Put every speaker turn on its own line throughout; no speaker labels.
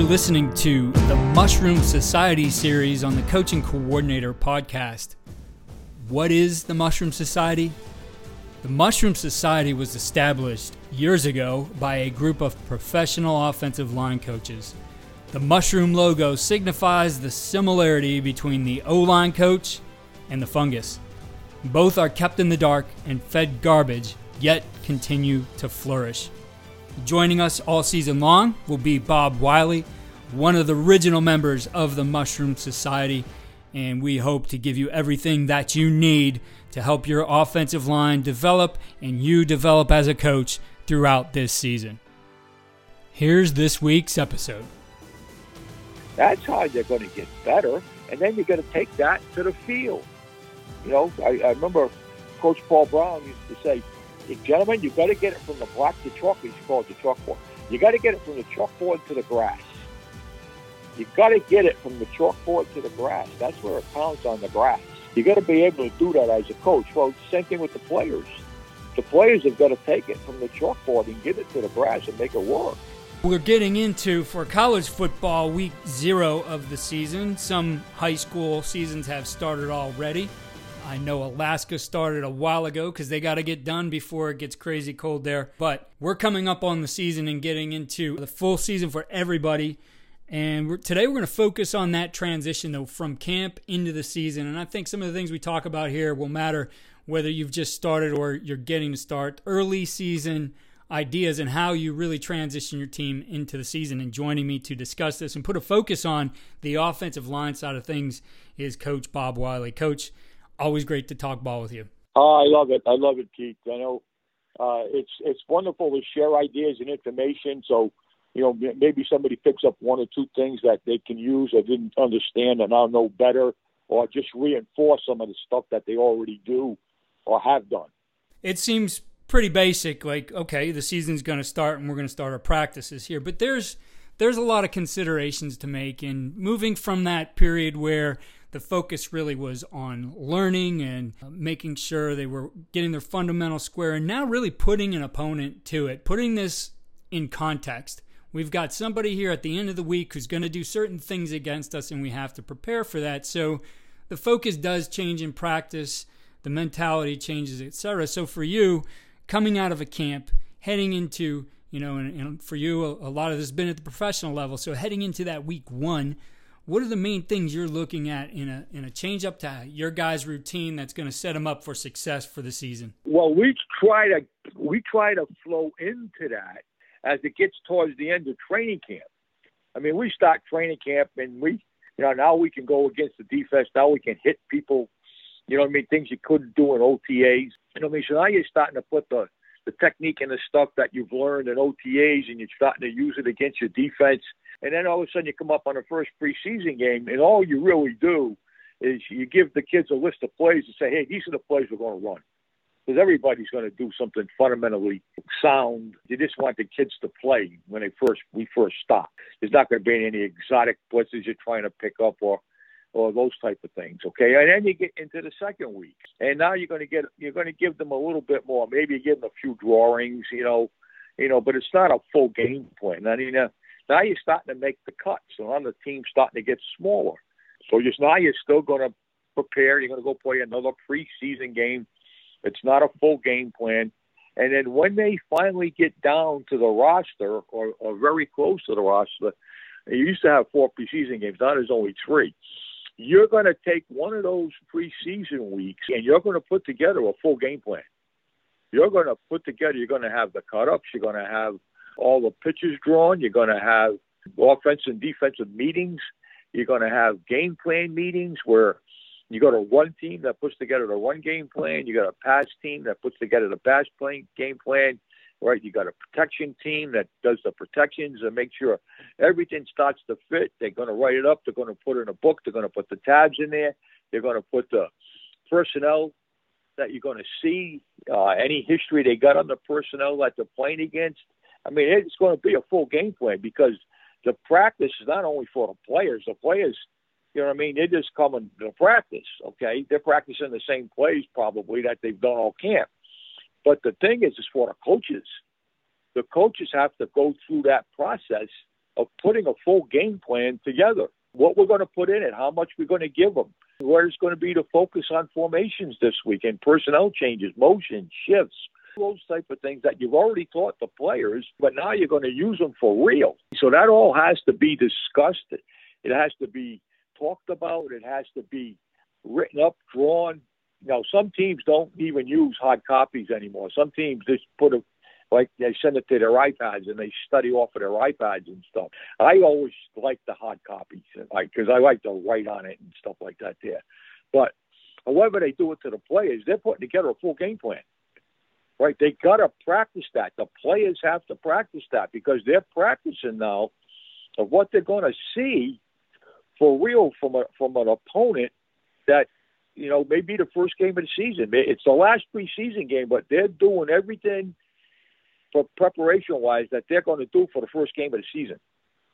You're listening to the Mushroom Society series on the Coaching Coordinator podcast. What is the Mushroom Society? The Mushroom Society was established years ago by a group of professional offensive line coaches. The mushroom logo signifies the similarity between the O line coach and the fungus. Both are kept in the dark and fed garbage, yet continue to flourish. Joining us all season long will be Bob Wylie, one of the original members of the Mushroom Society, and we hope to give you everything that you need to help your offensive line develop and you develop as a coach throughout this season. Here's this week's episode.
That's how they're going to get better, and then you're going to take that to the field. You know, I, I remember Coach Paul Brown used to say, gentlemen, you got to get it from the black to chalk. He's called the chalkboard. You got to get it from the chalkboard to the grass. You got to get it from the chalkboard to the grass. That's where it counts on the grass. You got to be able to do that as a coach. Well, same thing with the players. The players have got to take it from the chalkboard and get it to the grass and make it work.
We're getting into for college football week zero of the season. Some high school seasons have started already. I know Alaska started a while ago because they got to get done before it gets crazy cold there. But we're coming up on the season and getting into the full season for everybody. And we're, today we're going to focus on that transition though from camp into the season. And I think some of the things we talk about here will matter whether you've just started or you're getting to start early season ideas and how you really transition your team into the season. And joining me to discuss this and put a focus on the offensive line side of things is Coach Bob Wylie. Coach, always great to talk ball with you.
Oh, I love it. I love it, Keith. I know uh, it's it's wonderful to share ideas and information. So, you know, maybe somebody picks up one or two things that they can use or didn't understand and now know better, or just reinforce some of the stuff that they already do or have done.
It seems pretty basic. Like, okay, the season's going to start and we're going to start our practices here, but there's there's a lot of considerations to make in moving from that period where the focus really was on learning and uh, making sure they were getting their fundamental square and now really putting an opponent to it, putting this in context. We've got somebody here at the end of the week who's going to do certain things against us, and we have to prepare for that. So the focus does change in practice, the mentality changes, etc. So for you, coming out of a camp, heading into you know, and, and for you, a, a, lot of this has been at the professional level. So heading into that week one, what are the main things you're looking at in a in a change up to your guys' routine that's going to set them up for success for the season?
Well, we try to we try to flow into that as it gets towards the end of training camp. I mean, we start training camp and we, you know, now we can go against the defense. Now we can hit people. You know what I mean? Things you couldn't do in OTAs. You know what I mean? So now you're starting to put the the technique and the stuff that you've learned in OTAs and you're starting to use it against your defense and then all of a sudden you come up on the first preseason game, and all you really do is you give the kids a list of plays and say, hey, these are the plays we're going to run. Because everybody's going to do something fundamentally sound. You just want the kids to play when they first we first stop. There's not going to be any exotic blitzes you're trying to pick up or or those type of things. Okay, and then you get into the second week, and now you're going to get you're going to give them a little bit more. Maybe you give them a few drawings, you know, you know, but it's not a full game plan. I mean, uh, now you're starting to make the cuts, and on the team starting to get smaller. So just now you're still going to prepare. You're going to go play another preseason game. It's not a full game plan. And then when they finally get down to the roster or, or very close to the roster, you used to have four preseason games. Now there's only three. You're going to take one of those preseason weeks and you're going to put together a full game plan. You're going to put together, you're going to have the cut ups, you're going to have all the pitches drawn. You're going to have offensive and defensive meetings. You're going to have game plan meetings where you got a one team that puts together the one game plan. You got a pass team that puts together the pass playing game plan. Right, you got a protection team that does the protections and make sure everything starts to fit. They're going to write it up. They're going to put it in a book. They're going to put the tabs in there. They're going to put the personnel that you're going to see, uh, any history they got on the personnel that they're playing against. I mean, it's going to be a full game plan because the practice is not only for the players. The players, you know what I mean? They're just coming to practice, okay? They're practicing the same plays probably that they've done all camp. But the thing is, it's for the coaches. The coaches have to go through that process of putting a full game plan together. What we're going to put in it, how much we're going to give them, where's going to be the focus on formations this week and personnel changes, motion, shifts, those type of things that you've already taught the players, but now you're going to use them for real. So that all has to be discussed. It has to be talked about. It has to be written up, drawn. You know, some teams don't even use hard copies anymore. Some teams just put a like they send it to their iPads and they study off of their iPads and stuff. I always like the hard copies, like because I like to write on it and stuff like that. There, but however they do it to the players, they're putting together a full game plan. Right? They got to practice that. The players have to practice that because they're practicing now of what they're going to see for real from a from an opponent that you know may be the first game of the season. It's the last preseason game, but they're doing everything for preparation wise that they're going to do for the first game of the season.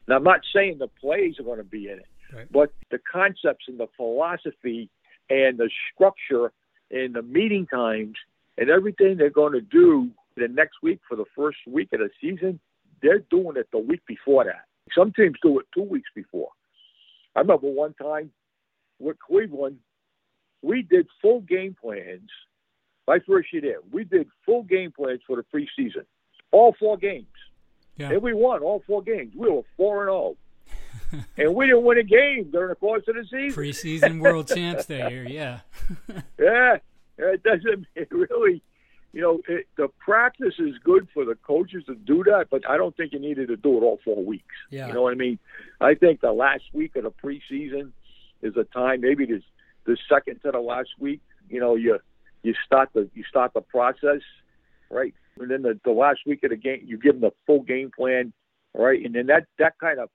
Now, I'm not saying the plays are going to be in it, right. but the concepts and the philosophy and the structure and the meeting times and everything they're going to do the next week for the first week of the season, they're doing it the week before that. Some teams do it two weeks before. I remember one time with Cleveland, we did full game plans. My first year there, we did full game plans for the preseason all four games. Yeah. And we won all four games. We were four and zero, oh. and we didn't win a game during the course of the season.
Preseason world champs that year, yeah.
yeah, it doesn't it really. You know, it, the practice is good for the coaches to do that, but I don't think you needed to do it all four weeks. Yeah. You know what I mean? I think the last week of the preseason is a time, maybe the the second to the last week. You know, you you start the you start the process, right? and then the, the last week of the game, you give them the full game plan, right? And then that that kind of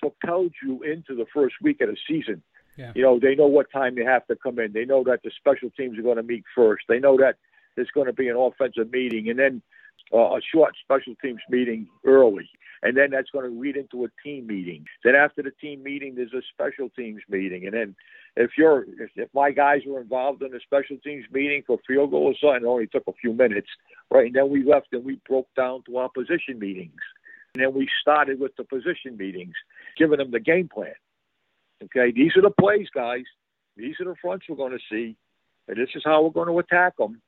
propels you into the first week of the season. Yeah. You know, they know what time they have to come in. They know that the special teams are going to meet first. They know that there's going to be an offensive meeting, and then uh, a short special teams meeting early. And then that's going to lead into a team meeting. Then after the team meeting, there's a special teams meeting. And then if you're, if, if my guys were involved in a special teams meeting for field goal or something, it only took a few minutes, right? And then we left and we broke down to our position meetings. And then we started with the position meetings, giving them the game plan. Okay, these are the plays, guys. These are the fronts we're going to see. And this is how we're going to attack them.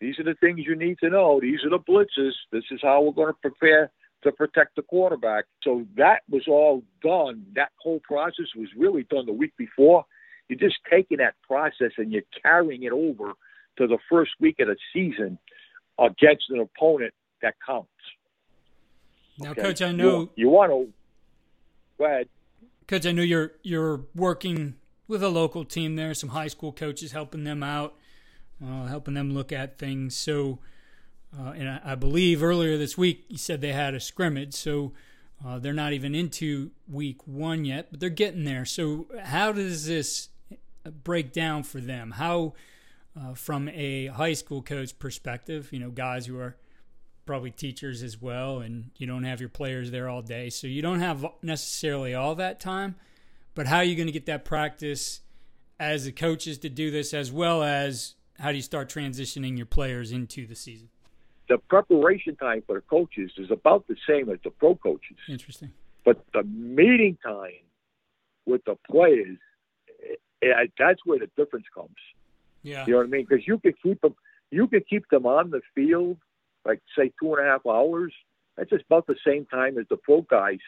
These are the things you need to know. These are the blitzes. This is how we're going to prepare to protect the quarterback. So that was all done. That whole process was really done the week before. You're just taking that process and you're carrying it over to the first week of the season against an opponent that counts.
Now, okay? Coach, I know
you, you want to. Go ahead.
Coach, I know you're you're working with a local team there. Some high school coaches helping them out, uh, helping them look at things. So uh, and I, I, believe earlier this week you said they had a scrimmage, so uh, they're not even into week one yet, but they're getting there. So, how does this break down for them? How, uh, from a high school coach perspective, you know, guys who are probably teachers as well, and you don't have your players there all day, so you don't have necessarily all that time. But how are you going to get that practice as the coaches to do this, as well as how do you start transitioning your players into the season?
the preparation time for the coaches is about the same as the pro coaches.
Interesting.
But the meeting time with the players, eh, it, that's where the difference comes.
Yeah.
You know what I mean? Because you can keep them, you can keep them on the field, like say two and a half hours. That's just about the same time as the pro guys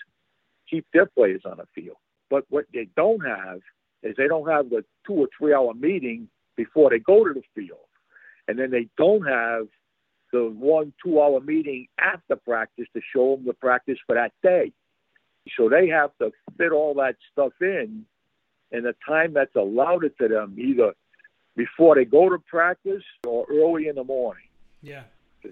keep their players on the field. But what they don't have is they don't have the two or three hour meeting before they go to the field. And then they don't have the one two hour meeting after practice to show them the practice for that day. So they have to fit all that stuff in in the time that's allowed it to them, either before they go to practice or early in the morning.
Yeah.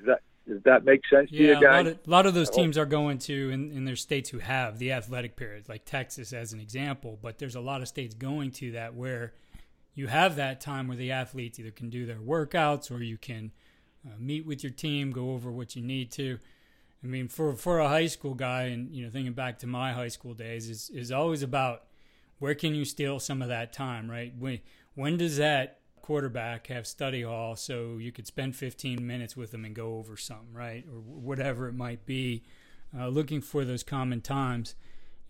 That does that make sense
yeah,
to you guys?
A lot, of, a lot of those teams are going to in, in their states who have the athletic periods, like Texas as an example, but there's a lot of states going to that where you have that time where the athletes either can do their workouts or you can – uh, meet with your team, go over what you need to. I mean, for for a high school guy, and you know, thinking back to my high school days, is is always about where can you steal some of that time, right? When when does that quarterback have study hall so you could spend 15 minutes with them and go over something, right, or whatever it might be, uh, looking for those common times.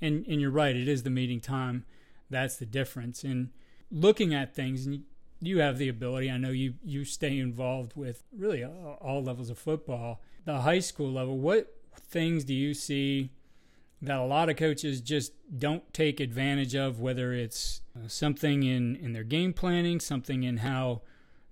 And and you're right, it is the meeting time. That's the difference. And looking at things, and you have the ability. I know you you stay involved with really all, all levels of football. The high school level, what things do you see that a lot of coaches just don't take advantage of? Whether it's uh, something in in their game planning, something in how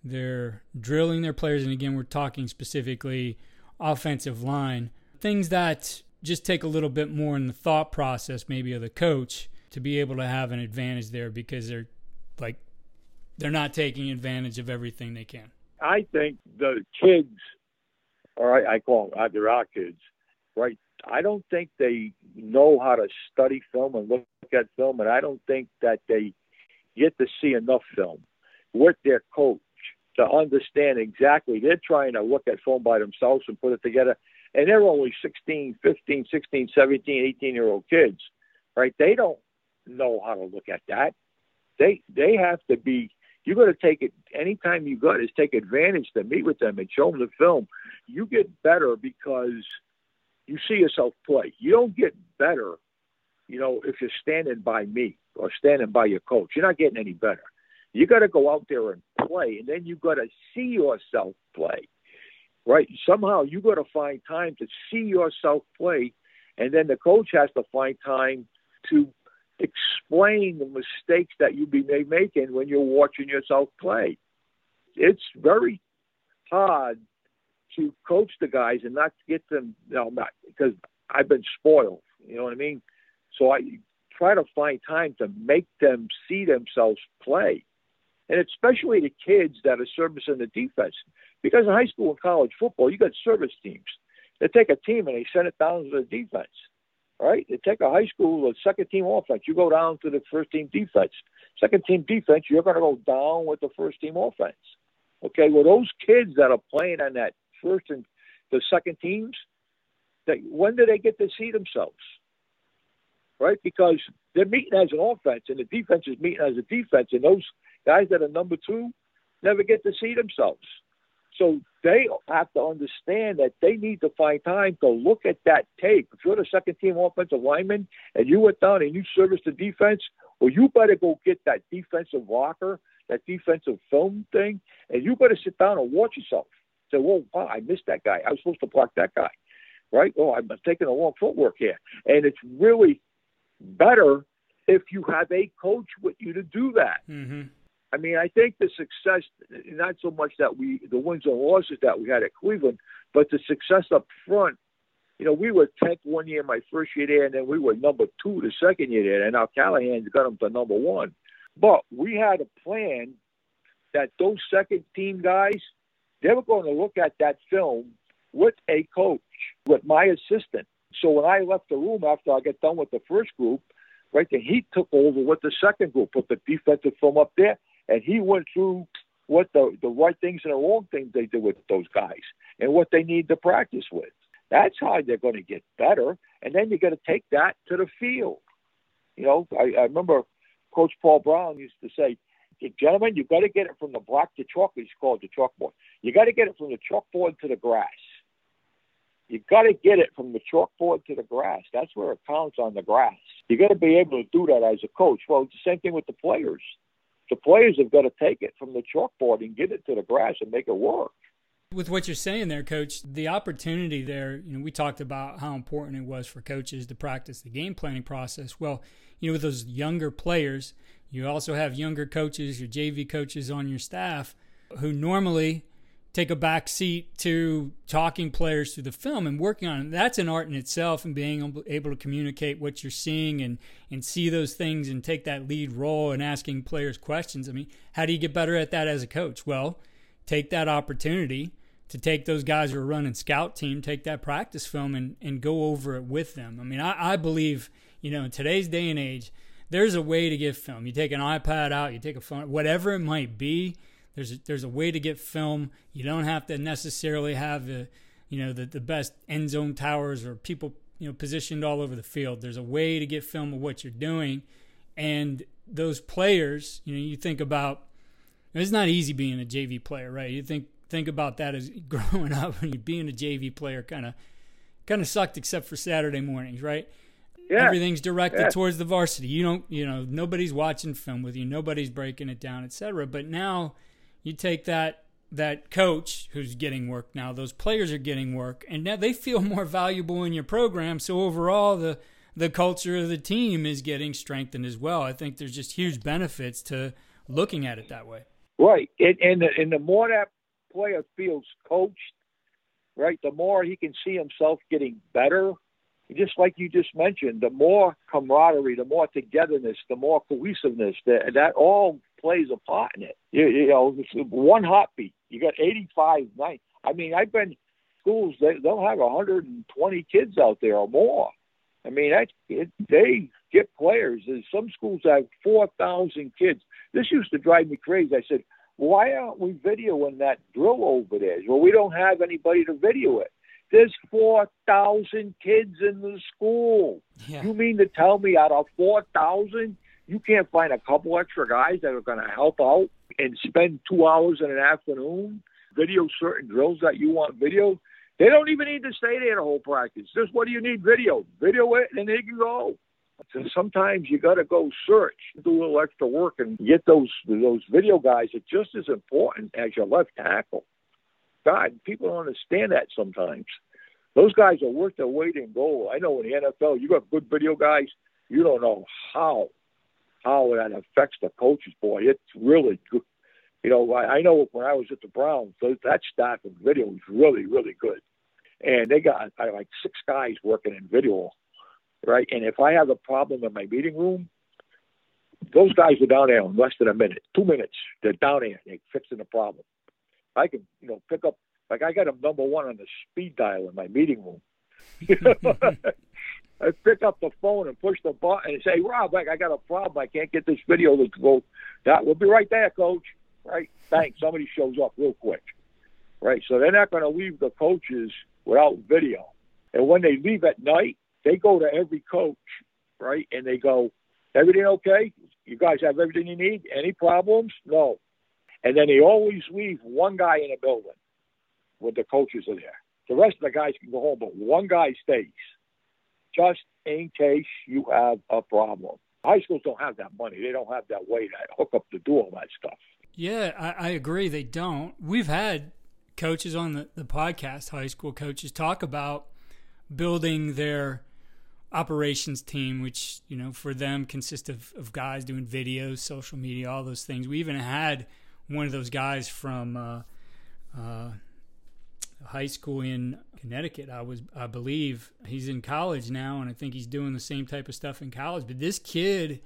they're drilling their players, and again, we're talking specifically offensive line, things that just take a little bit more in the thought process, maybe of the coach, to be able to have an advantage there because they're like they're not taking advantage of everything they can.
I think the kids, or I, I call them, they're our kids, right? I don't think they know how to study film and look at film, and I don't think that they get to see enough film with their coach to understand exactly. They're trying to look at film by themselves and put it together, and they're only 16, 15, 16, 17, 18 year old kids, right? They don't know how to look at that. They they have to be. You got to take it anytime you got is take advantage to meet with them and show them the film. You get better because you see yourself play. You don't get better, you know, if you're standing by me or standing by your coach. You're not getting any better. You got to go out there and play, and then you got to see yourself play. Right? Somehow you got to find time to see yourself play, and then the coach has to find time to explain the mistakes that you be making when you're watching yourself play. It's very hard to coach the guys and not get them, you know, not because I've been spoiled. You know what I mean? So I try to find time to make them see themselves play, and especially the kids that are servicing the defense. Because in high school and college football, you got service teams. They take a team and they send it down to the defense. Right? They take a high school, a second team offense. You go down to the first team defense. Second team defense, you're going to go down with the first team offense. Okay, well, those kids that are playing on that first and the second teams, that when do they get to see themselves? Right? Because they're meeting as an offense and the defense is meeting as a defense, and those guys that are number two never get to see themselves. So they have to understand that they need to find time to look at that tape. If you're the second team offensive lineman and you went down and you service the defense, well, you better go get that defensive locker, that defensive film thing, and you better sit down and watch yourself say, "Well, wow, I missed that guy. I was supposed to block that guy." Right? Oh, I'm taking a long footwork here, and it's really better if you have a coach with you to do that.
Mm-hmm.
I mean, I think the success, not so much that we, the wins and losses that we had at Cleveland, but the success up front. You know, we were 10th one year my first year there, and then we were number two the second year there, and now Callahan's got them to number one. But we had a plan that those second team guys, they were going to look at that film with a coach, with my assistant. So when I left the room after I got done with the first group, right, then he took over with the second group, put the defensive film up there, and he went through what the the right things and the wrong things they did with those guys and what they need to practice with. That's how they're going to get better. And then you got to take that to the field. You know, I, I remember Coach Paul Brown used to say, gentlemen, you've got to get it from the block to chalk. He's called the chalkboard. You got to get it from the chalkboard to the grass. You got to get it from the chalkboard to the grass. That's where it counts on the grass. You got to be able to do that as a coach. Well, it's the same thing with the players. The players have got to take it from the chalkboard and get it to the grass and make it work.
With what you're saying there, Coach, the opportunity there, you know, we talked about how important it was for coaches to practice the game planning process. Well, you know, with those younger players, you also have younger coaches, your JV coaches on your staff who normally take a back seat to talking players through the film and working on it. That's an art in itself and being able to communicate what you're seeing and, and see those things and take that lead role and asking players questions. I mean, how do you get better at that as a coach? Well, take that opportunity to take those guys who are running scout team, take that practice film and, and go over it with them. I mean, I, I believe, you know, in today's day and age, there's a way to get film. You take an iPad out, you take a phone, whatever it might be, there's a, there's a way to get film. You don't have to necessarily have the, you know, the, the best end zone towers or people, you know, positioned all over the field. There's a way to get film of what you're doing. And those players, you know, you think about, it's not easy being a JV player, right? You think think about that as growing up and being a JV player kind of kind of sucked except for Saturday mornings, right?
Yeah.
Everything's directed
Yeah.
towards the varsity. You don't, you know, nobody's watching film with you, nobody's breaking it down, etc. But now you take that that coach who's getting work now, those players are getting work, and now they feel more valuable in your program. So overall, the the culture of the team is getting strengthened as well. I think there's just huge benefits to looking at it that way.
Right, and and the, and the more that player feels coached, right, the more he can see himself getting better. Just like you just mentioned, the more camaraderie, the more togetherness, the more cohesiveness that that all plays a part in it. You, you know, it's one heartbeat. You got 85, 90. I mean, I've been schools they they'll have 120 kids out there or more. I mean, that it, they get players. There's some schools that have 4,000 kids. This used to drive me crazy. I said, why aren't we videoing that drill over there? Well, we don't have anybody to video it. There's 4,000 kids in the school.
Yeah.
You mean to tell me out of 4,000, you can't find a couple extra guys that are going to help out and spend two hours in an afternoon video certain drills that you want video? They don't even need to stay there the whole practice. Just what do you need video? Video it and they can go. So sometimes you got to go search, do a little extra work, and get those those video guys. Are just as important as your left tackle. God, people don't understand that sometimes. Those guys are worth their weight in gold. I know in the NFL, you got good video guys. You don't know how how that affects the coaches. Boy, it's really good. You know, I, I know when I was at the Browns, those, that staff in video was really, really good. And they got I, like six guys working in video, right? And if I have a problem in my meeting room, those guys are down there in less than a minute, two minutes. They're down there, they're fixing the problem. I can, you know, pick up like I got a number one on the speed dial in my meeting room. I pick up the phone and push the button and say, Rob, like I got a problem. I can't get this video to go. That we'll be right there, coach. Right? Thanks. Somebody shows up real quick. Right? So they're not going to leave the coaches without video. And when they leave at night, they go to every coach, right? And they go, everything okay? You guys have everything you need? Any problems? No. And then they always leave one guy in a building when the coaches are there. The rest of the guys can go home, but one guy stays just in case you have a problem. High schools don't have that money. They don't have that way to hook up to do all that stuff.
Yeah, I, I agree. They don't. We've had coaches on the, the podcast, high school coaches, talk about building their operations team, which, you know, for them consists of, of guys doing videos, social media, all those things. We even had one of those guys from uh, uh, high school in Connecticut. I was, I believe, he's in college now, and I think he's doing the same type of stuff in college. But this kid,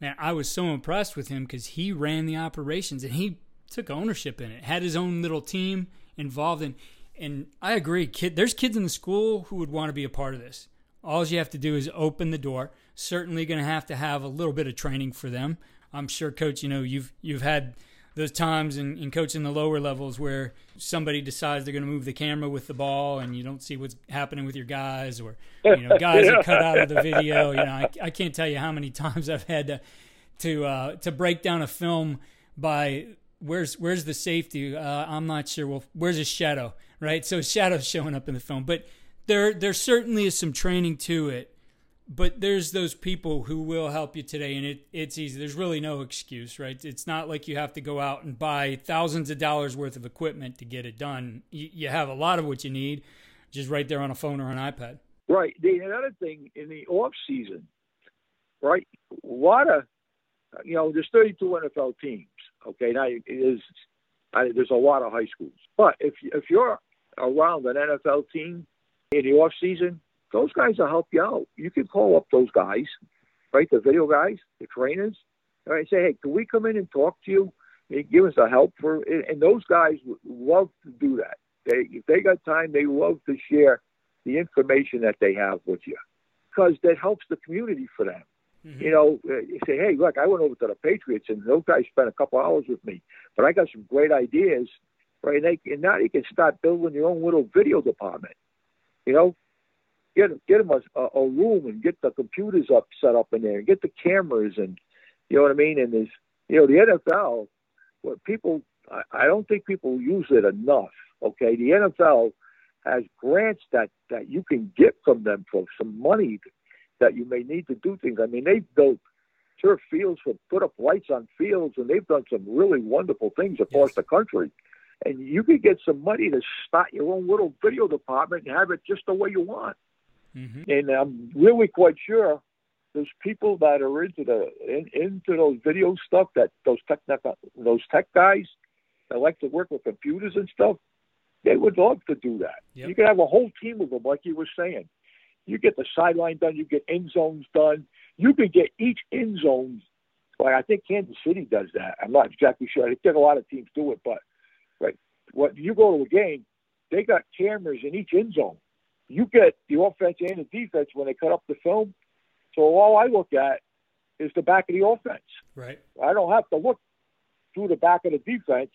man, I was so impressed with him because he ran the operations and he took ownership in it. Had his own little team involved in. And I agree, kid. There's kids in the school who would want to be a part of this. All you have to do is open the door. Certainly, going to have to have a little bit of training for them. I'm sure, coach. You know, you've you've had those times in, in coaching the lower levels where somebody decides they're going to move the camera with the ball and you don't see what's happening with your guys or you know guys are cut out of the video you know I, I can't tell you how many times I've had to to uh, to break down a film by where's where's the safety uh, I'm not sure well where's his shadow right? So shadow's showing up in the film but there there certainly is some training to it but there's those people who will help you today and it, it's easy there's really no excuse right it's not like you have to go out and buy thousands of dollars worth of equipment to get it done you, you have a lot of what you need just right there on a phone or an ipad
Right. The another thing in the off season, right? A lot of, you know, there's 32 NFL teams. Okay, now it is I, there's a lot of high schools, but if if you're around an NFL team in the off season, those guys will help you out. You can call up those guys, right? The video guys, the trainers, all right? Say, hey, can we come in and talk to you? And give us a help for, and those guys would love to do that. They, if they got time, they love to share the information that they have with you because that helps the community for them. Mm-hmm. You know, uh, you say, hey, look, I went over to the Patriots and those guys spent a couple hours with me, but I got some great ideas, right? And, they, and now you can start building your own little video department. You know, get get them a, a room and get the computers up set up in there, and get the cameras, and you know what I mean. And there's, you know, the NFL, what people, I, I don't think people use it enough. Okay, the NFL has grants that that you can get from them for some money that you may need to do things. I mean, they've built turf fields for put up lights on fields, and they've done some really wonderful things across yes. the country. And you could get some money to start your own little video department and have it just the way you want. Mm-hmm. And I'm really quite sure there's people that are into the in, into those video stuff that those tech those tech guys that like to work with computers and stuff. They would love to do that. Yep. You could have a whole team of them, like you were saying. You get the sideline done, you get end zones done. You can get each end zone. Like I think Kansas City does that. I'm not exactly sure. I think a lot of teams do it, but right, what you go to a game, they got cameras in each end zone. You get the offense and the defense when they cut up the film. So all I look at is the back of the offense.
Right.
I don't have to look through the back of the defense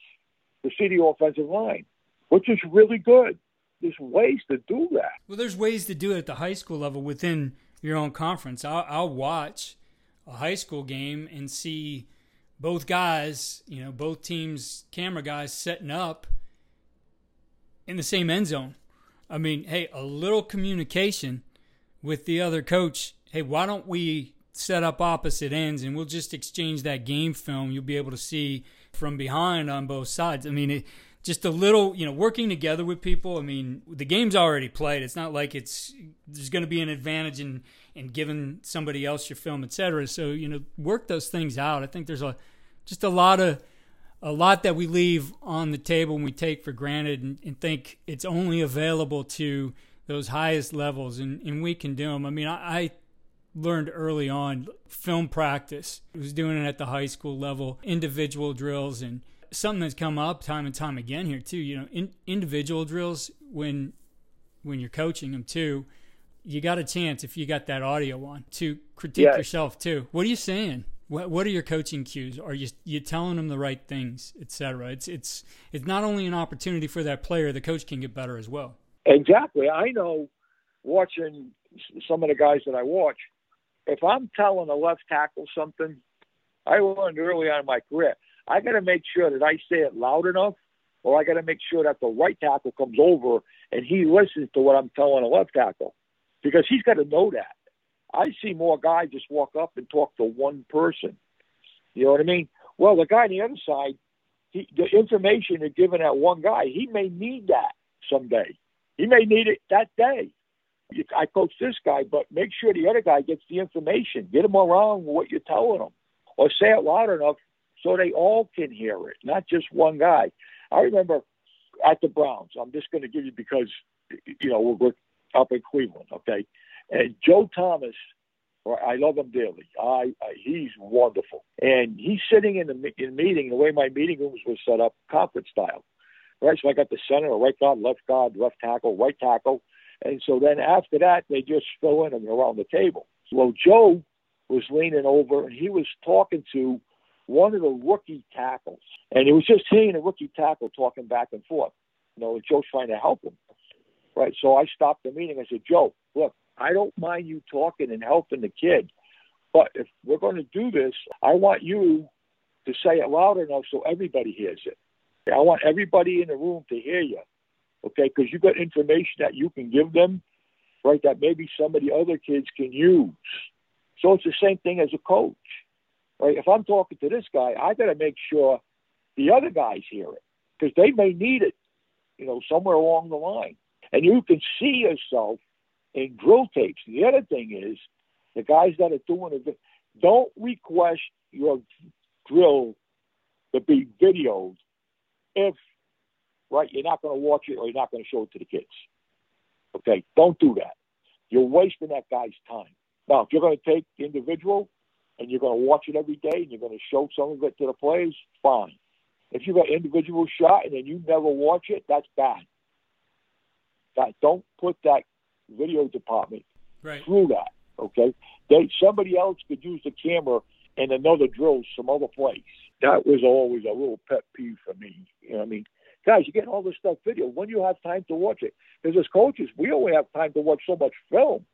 to see the offensive line, which is really good. There's ways to do that.
Well, there's ways to do it at the high school level within your own conference. I'll, I'll watch a high school game and see both guys, you know, both teams' camera guys setting up in the same end zone. I mean, hey, a little communication with the other coach. Hey, why don't we set up opposite ends and we'll just exchange that game film? You'll be able to see from behind on both sides. I mean, it, just a little, you know, working together with people. I mean, the game's already played. It's not like it's there's going to be an advantage in in giving somebody else your film, etc. So you know, work those things out. I think there's a just a lot of a lot that we leave on the table and we take for granted and, and think it's only available to those highest levels, and, and we can do them. I mean, I, I learned early on film practice. I was doing it at the high school level, individual drills and something that's come up time and time again here too. You know, in, individual drills when when you're coaching them too, you got a chance if you got that audio on to critique yes. yourself too. What are you saying? What What are your coaching cues? Are you you telling them the right things, etc.? It's it's it's not only an opportunity for that player, the coach can get better as well.
Exactly. I know watching some of the guys that I watch. If I'm telling a left tackle something, I learned early on in my career I got to make sure that I say it loud enough, or I got to make sure that the right tackle comes over and he listens to what I'm telling a left tackle, because he's got to know that. I see more guys just walk up and talk to one person. You know what I mean? Well, the guy on the other side, he, the information is given that one guy, he may need that someday. He may need it that day. I coach this guy, but make sure the other guy gets the information. Get him around what you're telling him, or say it loud enough so they all can hear it, not just one guy. I remember at the Browns. I'm just going to give you because you know we're, we're up in Cleveland, okay? And Joe Thomas, I love him dearly. I, I he's wonderful, and he's sitting in the in the meeting. The way my meeting rooms were set up, conference style, right? So I got the center, right guard, left guard, left tackle, right tackle, and so then after that they just fill in and around the table. Well, Joe was leaning over and he was talking to one of the rookie tackles, and it was just he and a rookie tackle talking back and forth. You know, Joe's trying to help him. Right. So I stopped the meeting. I said, Joe, look, I don't mind you talking and helping the kid, but if we're going to do this, I want you to say it loud enough so everybody hears it. I want everybody in the room to hear you. Okay, because you've got information that you can give them, right? That maybe some of the other kids can use. So it's the same thing as a coach right? If I'm talking to this guy, I got to make sure the other guys hear it because they may need it, you know, somewhere along the line. And you can see yourself in drill tapes. The other thing is the guys that are doing it, don't request your drill to be videoed if, right, you're not going to watch it or you're not going to show it to the kids. Okay, don't do that. You're wasting that guy's time. Now, if you're going to take the individual, and you're going to watch it every day and you're going to show some of it to the players, fine. If you've got individual shot and then you never watch it, that's bad. That, don't put that video department
right.
through that. Okay, they somebody else could use the camera in another drill some other place. That was always a little pet peeve for me. You know, what I mean, guys, you get all this stuff video. When you have time to watch it? Because as coaches, we only have time to watch so much film.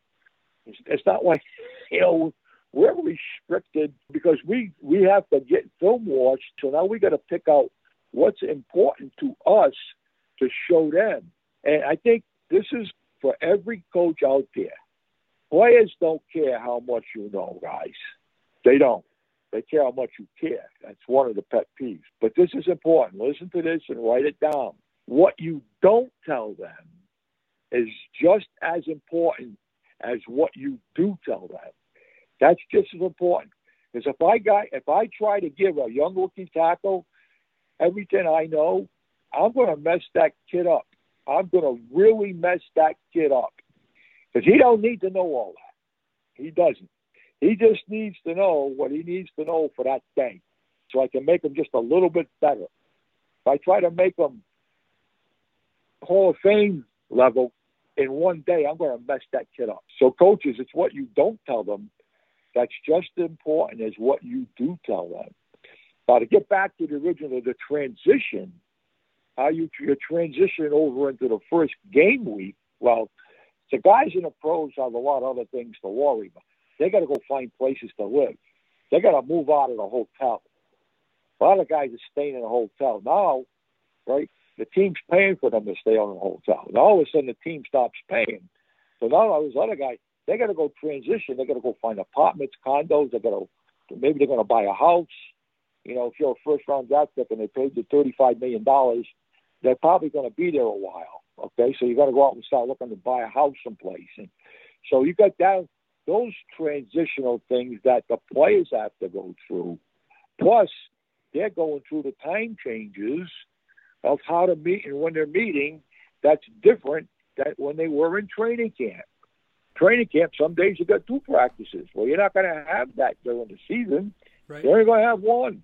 It's, it's not like you know we're restricted because we we have to get film watched. So now we got to pick out what's important to us to show them. And I think this is for every coach out there. players don't care how much you know, guys. They don't. They care how much you care. That's one of the pet peeves. But this is important. Listen to this and write it down. What you don't tell them is just as important as what you do tell them. That's just as important. Because if I got, if I try to give a young rookie tackle everything I know, I'm going to mess that kid up. I'm going to really mess that kid up because he don't need to know all that. He doesn't. He just needs to know what he needs to know for that day, so I can make him just a little bit better. If I try to make him Hall of Fame level in one day, I'm going to mess that kid up. So, coaches, it's what you don't tell them that's just as important as what you do tell them. Now, to get back to the original, the transition, how you, you transition over into the first game week, well, the guys in the pros have a lot of other things to worry about. They got to go find places to live. They got to move out of the hotel. A lot of guys are staying in a hotel now, right? The team's paying for them to stay on a hotel. Now all of a sudden the team stops paying. So now all those other guys, they got to go transition. They got to go find apartments, condos. They got to maybe they're going to buy a house. You know, if you're a first round draft pick and they paid you thirty five million dollars, they're probably going to be there a while. Okay, so you got to go out and start looking to buy a house someplace, and so you got that those transitional things that the players have to go through. Plus, they're going through the time changes of how to meet and when they're meeting. That's different than when they were in training camp training camp, some days you got two practices. Well, you're not going to have that during the season. Right. You're only going to have one.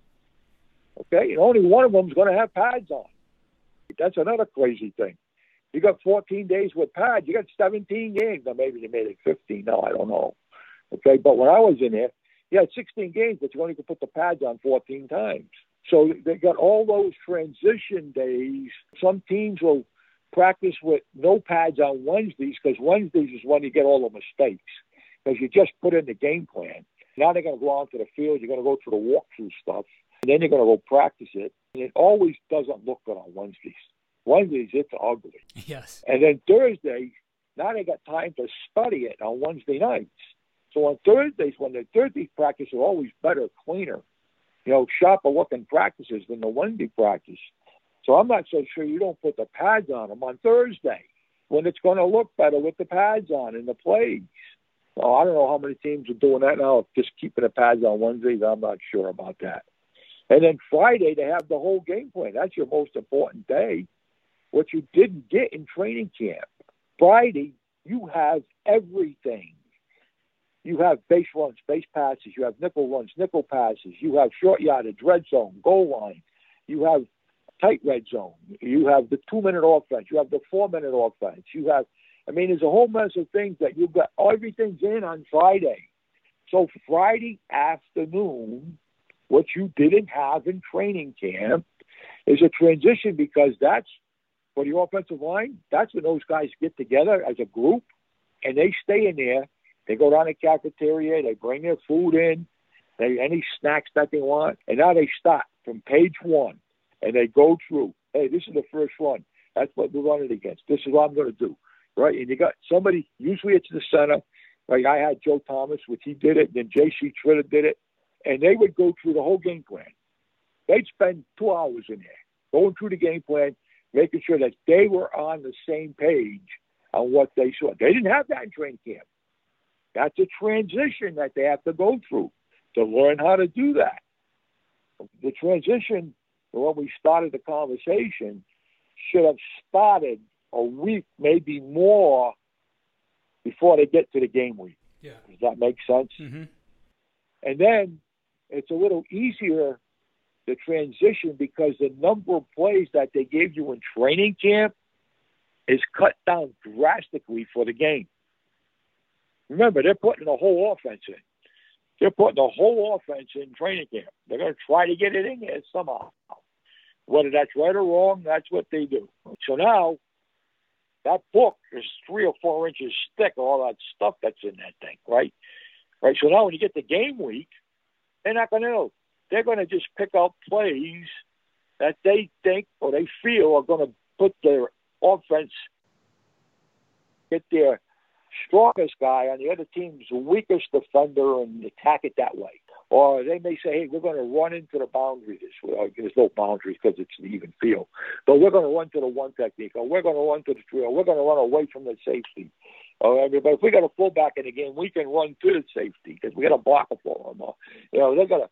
Okay, and only one of them is going to have pads on. That's another crazy thing. You got 14 days with pads. You got 17 games. Or maybe they made it 15. No, I don't know. Okay, but when I was in there, you had 16 games, but you only could put the pads on 14 times. So they got all those transition days. Some teams will practice with no pads on Wednesdays because Wednesdays is when you get all the mistakes because you just put in the game plan. Now they're going to go onto the field. You're going to go through the walkthrough stuff, and then you're going to go practice it. And it always doesn't look good on Wednesdays. Wednesdays, it's ugly.
Yes.
And then Thursday, now they got time to study it on Wednesday nights. So on Thursdays, when the Thursday practice are always better, cleaner, you know, sharper looking practices than the Wednesday practice. So I'm not so sure you don't put the pads on them on Thursday when it's going to look better with the pads on in the plays. Well, I don't know how many teams are doing that now, just keeping the pads on Wednesdays. I'm not sure about that. And then Friday, they have the whole game plan. That's your most important day, what you didn't get in training camp. Friday, you have everything. You have base runs, base passes. You have nickel runs, nickel passes. You have short yardage, red zone, goal line. You have tight red zone. You have the two minute offense. You have the four minute offense. You have, I mean, there's a whole mess of things that you've got. Everything's in on Friday. So Friday afternoon, what you didn't have in training camp is a transition because that's for the offensive line. That's when those guys get together as a group and they stay in there. They go down the cafeteria. They bring their food in. They any snacks that they want, and now they start from page one and they go through. Hey, this is the first one. That's what we're running against. This is what I'm going to do, right? And you got somebody. Usually it's the center. Like I had Joe Thomas, which he did it. Then J.C. Tretter did it, and they would go through the whole game plan. They'd spend two hours in there going through the game plan, making sure that they were on the same page on what they saw. They didn't have that in training camp. That's a transition that they have to go through to learn how to do that. The transition when we started the conversation should have started a week, maybe more, before they get to the game week.
Yeah.
Does that make sense?
Mm-hmm.
And then it's a little easier to transition because the number of plays that they gave you in training camp is cut down drastically for the game. Remember, they're putting the whole offense in. They're putting the whole offense in training camp. They're going to try to get it in there somehow. Whether that's right or wrong, that's what they do. So now, that book is three or four inches thick, all that stuff that's in that thing, right? Right. So now, when you get to game week, they're not going to know. They're going to just pick out plays that they think or they feel are going to put their offense, get their strongest guy on the other team's weakest defender and attack it that way. Or they may say, hey, we're going to run into the boundary this way. There's no boundaries because it's an even field. But we're going to run to the one technique, or we're going to run to the three, or we're going to run away from the safety. Or, but if we got a fullback in the game, we can run to the safety because we got a blocker for them. Or, you know, they're going to.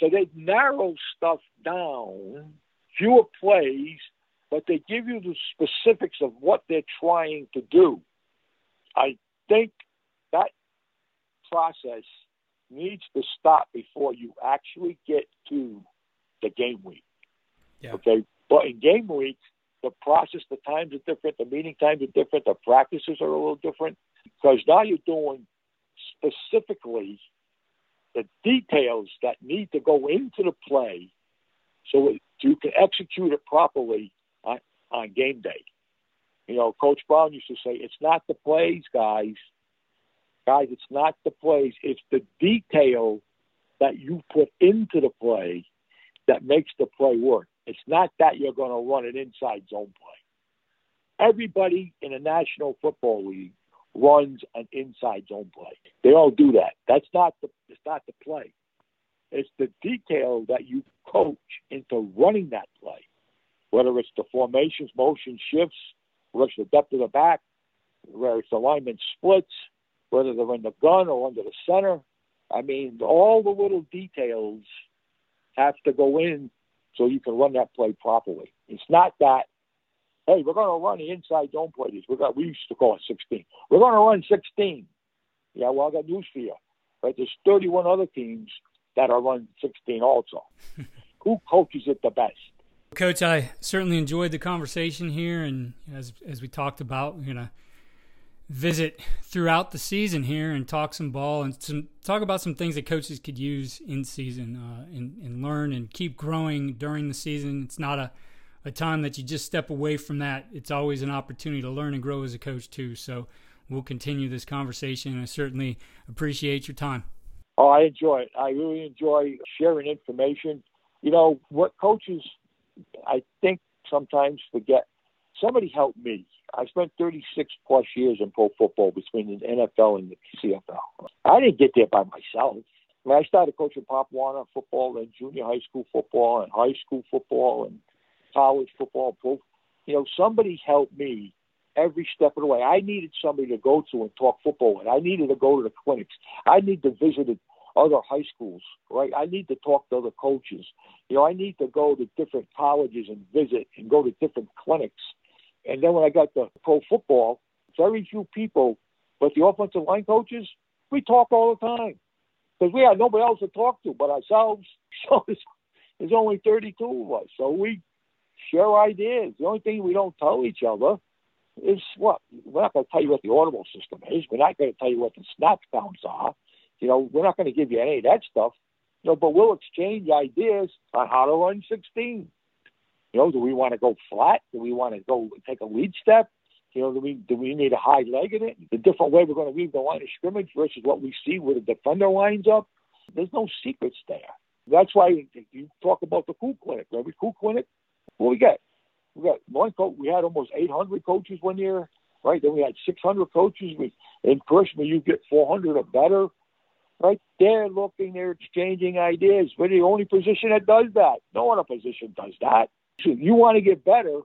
So they narrow stuff down, fewer plays, but they give you the specifics of what they're trying to do. I think that process needs to stop before you actually get to the game week.
Yeah.
Okay, but in game week, the process, the times are different, the meeting times are different, the practices are a little different because now you're doing specifically the details that need to go into the play so you can execute it properly on, on game day. You know, Coach Brown used to say, it's not the plays, guys. Guys, it's not the plays. It's the detail that you put into the play that makes the play work. It's not that you're going to run an inside zone play. Everybody in the National Football League runs an inside zone play. They all do that. That's not the it's not the play. It's the detail that you coach into running that play. Whether it's the formations, motion shifts, whether it's the depth of the back, whether it's alignment splits, whether they're in the gun or under the center. I mean, all the little details have to go in so you can run that play properly. It's not that, hey, we're going to run the inside zone plays. We got we used to call it 16. We're going to run 16. Yeah, well, I got news for you. Right, there's 31 other teams that are running 16 also. Who coaches it the best?
Coach, I certainly enjoyed the conversation here, and as as we talked about, we're gonna visit throughout the season here and talk some ball and some talk about some things that coaches could use in season uh, and, and learn and keep growing during the season. It's not a, a time that you just step away from that. It's always an opportunity to learn and grow as a coach too. So we'll continue this conversation. And I certainly appreciate your time.
Oh, I enjoy it. I really enjoy sharing information. You know what coaches, I think sometimes forget. Somebody helped me I spent 36 plus years in pro football between the NFL and the CFL. I didn't get there by myself. I, mean, I started coaching Pop Warner football and junior high school football and high school football and college football. Pro, you know, somebody helped me every step of the way. I needed somebody to go to and talk football with. I needed to go to the clinics. I need to visit other high schools, right? I need to talk to other coaches. You know, I need to go to different colleges and visit and go to different clinics and then when I got to pro football, very few people, but the offensive line coaches, we talk all the time because we had nobody else to talk to but ourselves. So there's, there's only 32 of us. So we share ideas. The only thing we don't tell each other is what we're not going to tell you what the audible system is. We're not going to tell you what the snap counts are. You know, we're not going to give you any of that stuff. You know, but we'll exchange ideas on how to run 16. You know, do we want to go flat? Do we want to go take a lead step? You know, do we do we need a high leg in it? The different way we're going to leave the line of scrimmage versus what we see where the defender lines up. There's no secrets there. That's why you talk about the cool clinic. Every cool clinic, what we get? We got one coach. We had almost 800 coaches one year, right? Then we had 600 coaches. We in person you get 400 or better. Right? They're looking, they're exchanging ideas. We're the only position that does that. No other position does that. So if you want to get better,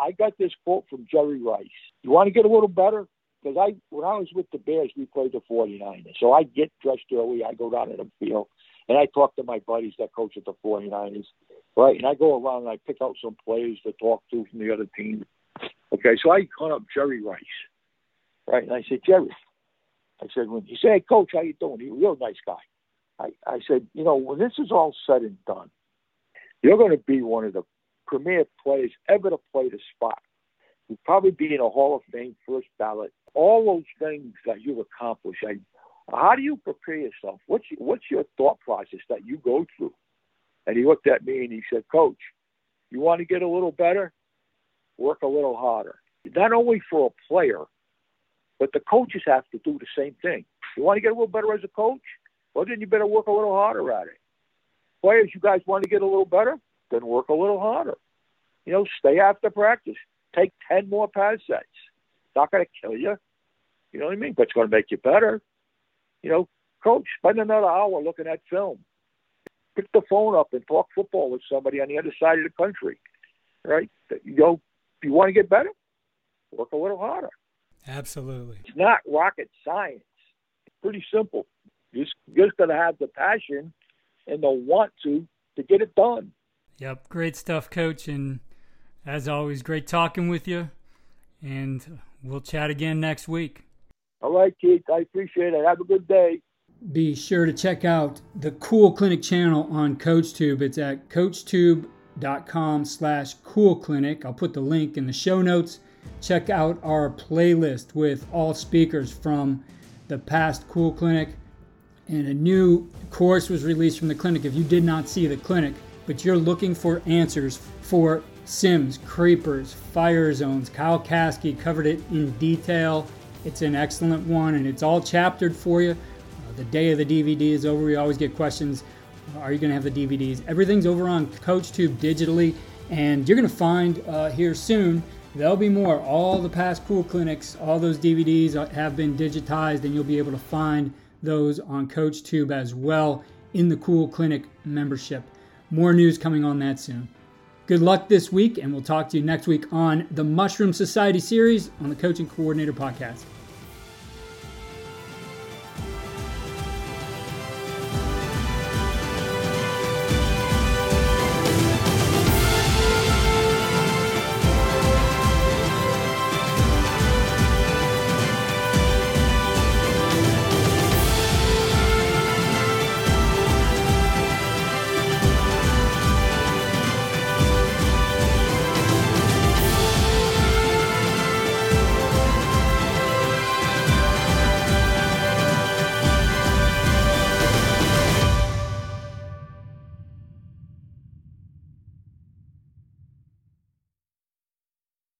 I got this quote from Jerry Rice. You want to get a little better? Because I, when I was with the Bears, we played the 49ers. So I get dressed early. I go down to the field and I talk to my buddies that coach at the 49ers, right? And I go around and I pick out some players to talk to from the other team. Okay, so I call up Jerry Rice, right? And I said, Jerry, I said, when he said, hey, Coach, how you doing? He's a real nice guy. I, I said, you know, when this is all said and done, you're going to be one of the premier players ever to play the spot. You'd probably be in a Hall of Fame first ballot. All those things that you've accomplished. I, how do you prepare yourself? What's your, what's your thought process that you go through? And he looked at me and he said, Coach, you want to get a little better? Work a little harder. Not only for a player, but the coaches have to do the same thing. You want to get a little better as a coach? Well, then you better work a little harder at it. Players, you guys want to get a little better? then work a little harder. You know, stay after practice. Take 10 more pass sets. It's not going to kill you. You know what I mean? But it's going to make you better. You know, coach, spend another hour looking at film. Pick the phone up and talk football with somebody on the other side of the country, right? You know, if you want to get better, work a little harder.
Absolutely.
It's not rocket science. It's pretty simple. You just, just got to have the passion and the want to to get it done.
Yep, great stuff, Coach. And as always, great talking with you. And we'll chat again next week.
All right, Keith. I appreciate it. Have a good day.
Be sure to check out the Cool Clinic channel on CoachTube. It's at coachtube.com slash cool clinic. I'll put the link in the show notes. Check out our playlist with all speakers from the past Cool Clinic. And a new course was released from the clinic. If you did not see the clinic, but you're looking for answers for Sims, Creepers, Fire Zones, Kyle Kasky covered it in detail. It's an excellent one and it's all chaptered for you. The day of the DVD is over. We always get questions Are you going to have the DVDs? Everything's over on CoachTube digitally, and you're going to find uh, here soon. There'll be more. All the past cool clinics, all those DVDs have been digitized, and you'll be able to find those on CoachTube as well in the Cool Clinic membership. More news coming on that soon. Good luck this week, and we'll talk to you next week on the Mushroom Society series on the Coaching Coordinator Podcast.